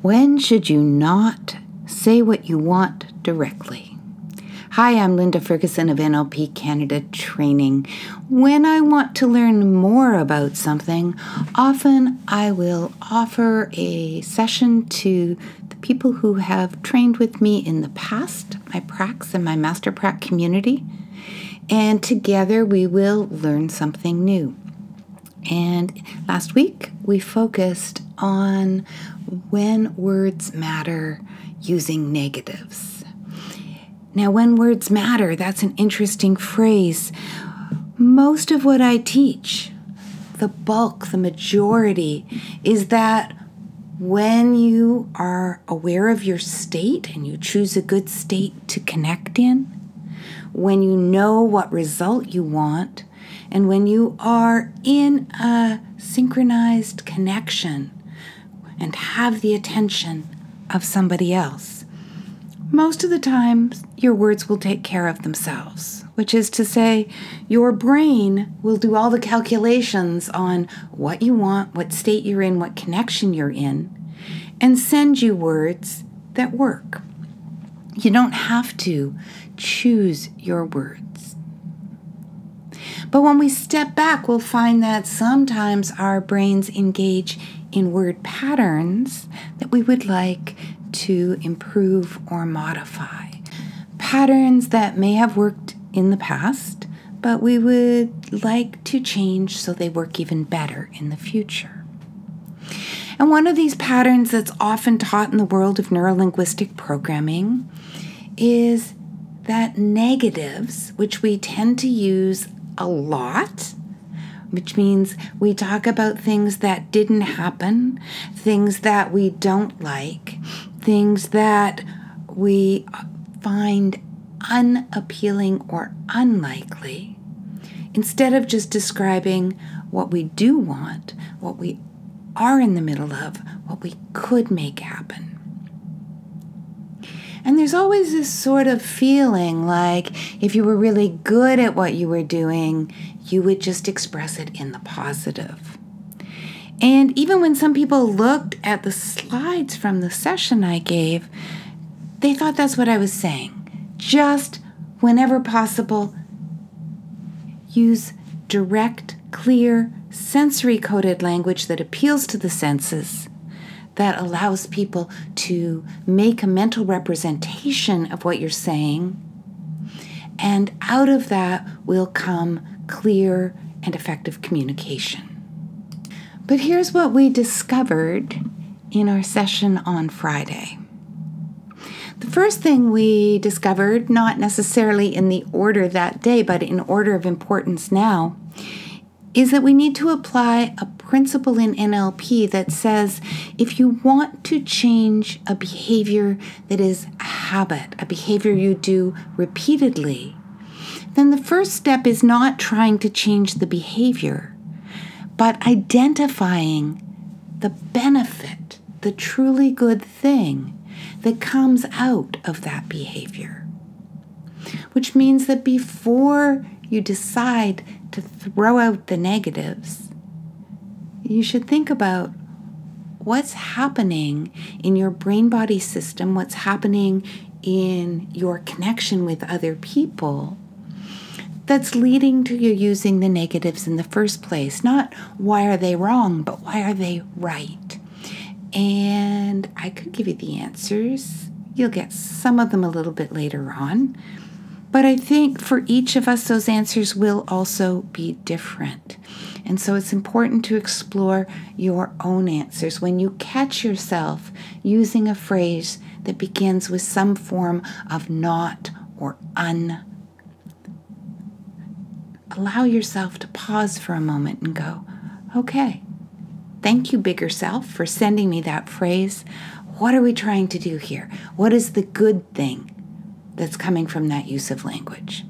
When should you not say what you want directly? Hi, I'm Linda Ferguson of NLP Canada Training. When I want to learn more about something, often I will offer a session to the people who have trained with me in the past, my pracs and my master prac community, and together we will learn something new. And last week we focused on when words matter using negatives. Now, when words matter, that's an interesting phrase. Most of what I teach, the bulk, the majority, is that when you are aware of your state and you choose a good state to connect in, when you know what result you want, and when you are in a synchronized connection and have the attention of somebody else, most of the time your words will take care of themselves, which is to say, your brain will do all the calculations on what you want, what state you're in, what connection you're in, and send you words that work. You don't have to choose your words. But when we step back, we'll find that sometimes our brains engage in word patterns that we would like to improve or modify. Patterns that may have worked in the past, but we would like to change so they work even better in the future. And one of these patterns that's often taught in the world of neurolinguistic programming is that negatives, which we tend to use a lot, which means we talk about things that didn't happen, things that we don't like, things that we find unappealing or unlikely, instead of just describing what we do want, what we are in the middle of, what we could make happen. And there's always this sort of feeling like if you were really good at what you were doing, you would just express it in the positive. And even when some people looked at the slides from the session I gave, they thought that's what I was saying. Just whenever possible, use direct, clear, sensory coded language that appeals to the senses that allows people to make a mental representation of what you're saying. And out of that will come clear and effective communication. But here's what we discovered in our session on Friday. The first thing we discovered, not necessarily in the order that day, but in order of importance now, is that we need to apply a principle in NLP that says if you want to change a behavior that is a habit, a behavior you do repeatedly, then the first step is not trying to change the behavior, but identifying the benefit, the truly good thing that comes out of that behavior. Which means that before you decide to throw out the negatives, you should think about what's happening in your brain body system, what's happening in your connection with other people that's leading to you using the negatives in the first place. Not why are they wrong, but why are they right? And I could give you the answers. You'll get some of them a little bit later on. But I think for each of us, those answers will also be different. And so it's important to explore your own answers. When you catch yourself using a phrase that begins with some form of not or un, allow yourself to pause for a moment and go, okay, thank you, bigger self, for sending me that phrase. What are we trying to do here? What is the good thing? That's coming from that use of language.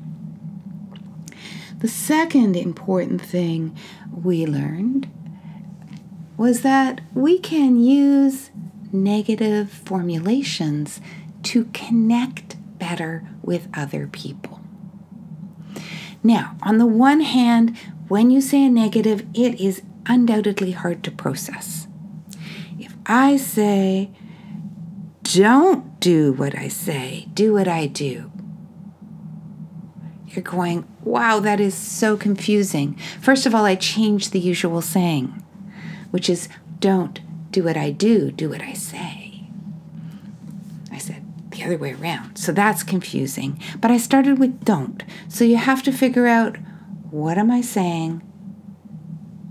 The second important thing we learned was that we can use negative formulations to connect better with other people. Now, on the one hand, when you say a negative, it is undoubtedly hard to process. If I say, don't do what I say, do what I do. You're going, wow, that is so confusing. First of all, I changed the usual saying, which is don't do what I do, do what I say. I said the other way around. So that's confusing. But I started with don't. So you have to figure out what am I saying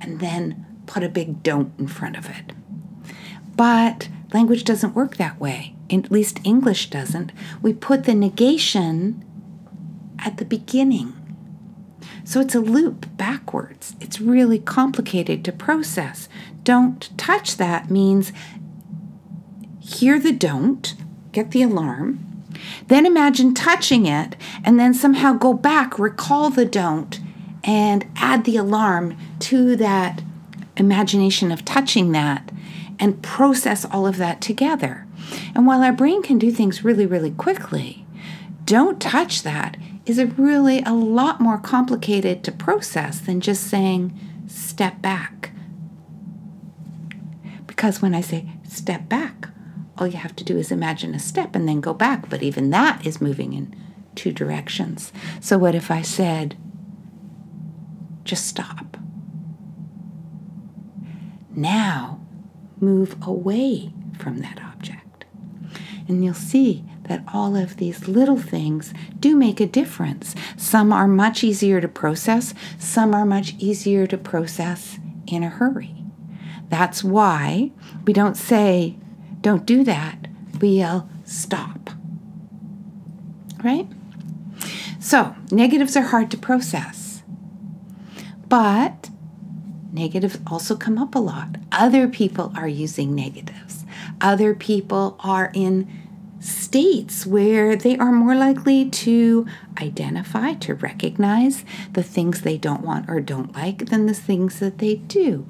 and then put a big don't in front of it. But language doesn't work that way. At least English doesn't. We put the negation at the beginning. So it's a loop backwards. It's really complicated to process. Don't touch that means hear the don't, get the alarm, then imagine touching it, and then somehow go back, recall the don't, and add the alarm to that imagination of touching that and process all of that together. And while our brain can do things really, really quickly, don't touch that is a really a lot more complicated to process than just saying step back. Because when I say step back, all you have to do is imagine a step and then go back, but even that is moving in two directions. So, what if I said, just stop? Now, move away from that object. And you'll see that all of these little things do make a difference. Some are much easier to process, some are much easier to process in a hurry. That's why we don't say, don't do that. We yell, stop. Right? So, negatives are hard to process. But negatives also come up a lot. Other people are using negatives. Other people are in states where they are more likely to identify, to recognize the things they don't want or don't like than the things that they do.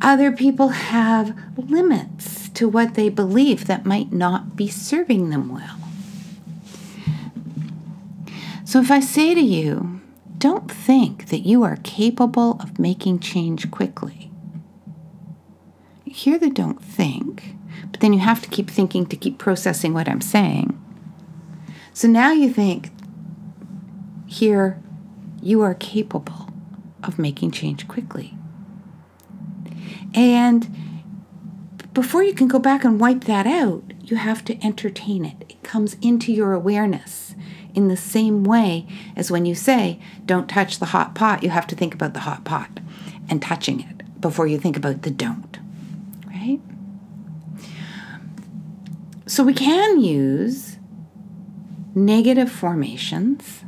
Other people have limits to what they believe that might not be serving them well. So if I say to you, don't think that you are capable of making change quickly. Hear the don't think but then you have to keep thinking to keep processing what I'm saying. So now you think, here, you are capable of making change quickly. And before you can go back and wipe that out, you have to entertain it. It comes into your awareness in the same way as when you say, don't touch the hot pot, you have to think about the hot pot and touching it before you think about the don't, right? So we can use negative formations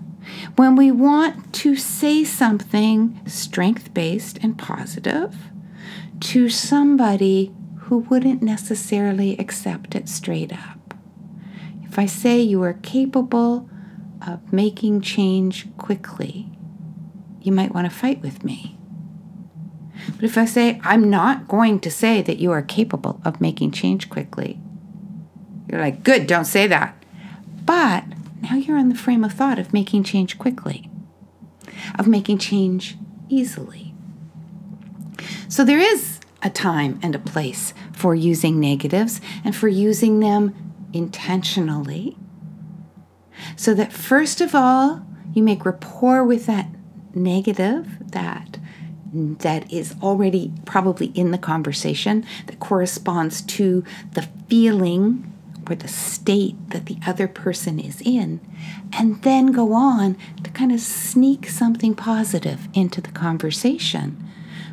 when we want to say something strength based and positive to somebody who wouldn't necessarily accept it straight up. If I say you are capable of making change quickly, you might want to fight with me. But if I say, I'm not going to say that you are capable of making change quickly, you're like, good, don't say that. But now you're in the frame of thought of making change quickly, of making change easily. So there is a time and a place for using negatives and for using them intentionally. So that first of all, you make rapport with that negative, that that is already probably in the conversation that corresponds to the feeling or the state that the other person is in, and then go on to kind of sneak something positive into the conversation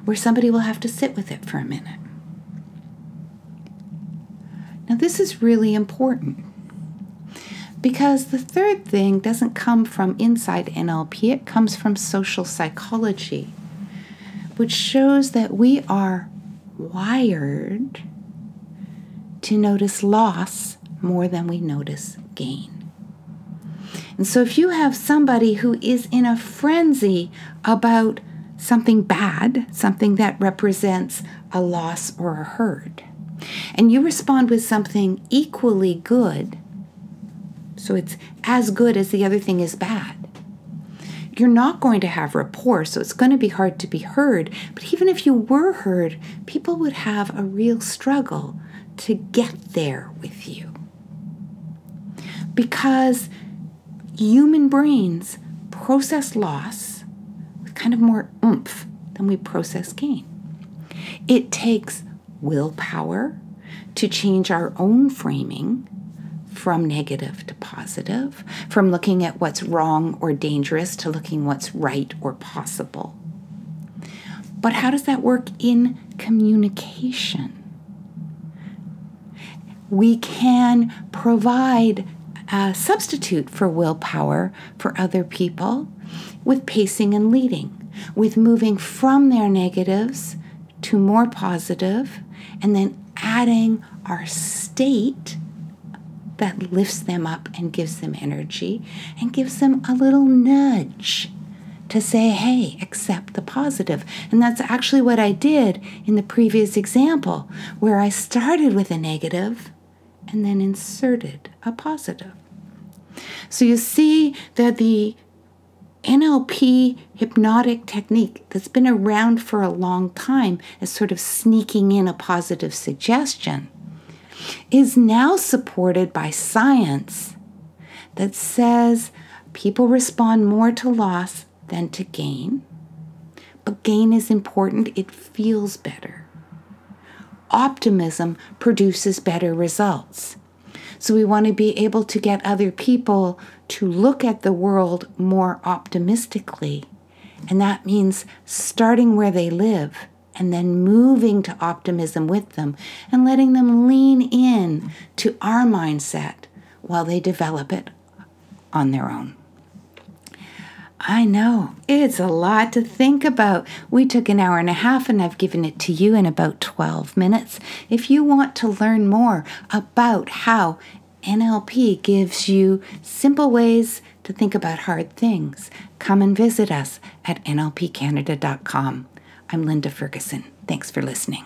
where somebody will have to sit with it for a minute. Now, this is really important because the third thing doesn't come from inside NLP, it comes from social psychology, which shows that we are wired to notice loss more than we notice gain. And so, if you have somebody who is in a frenzy about something bad, something that represents a loss or a hurt, and you respond with something equally good, so it's as good as the other thing is bad, you're not going to have rapport, so it's going to be hard to be heard. But even if you were heard, people would have a real struggle to get there with you. Because human brains process loss with kind of more oomph than we process gain. It takes willpower to change our own framing from negative to positive, from looking at what's wrong or dangerous to looking what's right or possible. But how does that work in communication? We can provide a substitute for willpower for other people with pacing and leading, with moving from their negatives to more positive, and then adding our state that lifts them up and gives them energy and gives them a little nudge to say, hey, accept the positive. And that's actually what I did in the previous example, where I started with a negative and then inserted a positive. So you see that the NLP hypnotic technique that's been around for a long time as sort of sneaking in a positive suggestion is now supported by science that says people respond more to loss than to gain. But gain is important, it feels better. Optimism produces better results. So we want to be able to get other people to look at the world more optimistically. And that means starting where they live and then moving to optimism with them and letting them lean in to our mindset while they develop it on their own. I know, it's a lot to think about. We took an hour and a half, and I've given it to you in about 12 minutes. If you want to learn more about how NLP gives you simple ways to think about hard things, come and visit us at nlpcanada.com. I'm Linda Ferguson. Thanks for listening.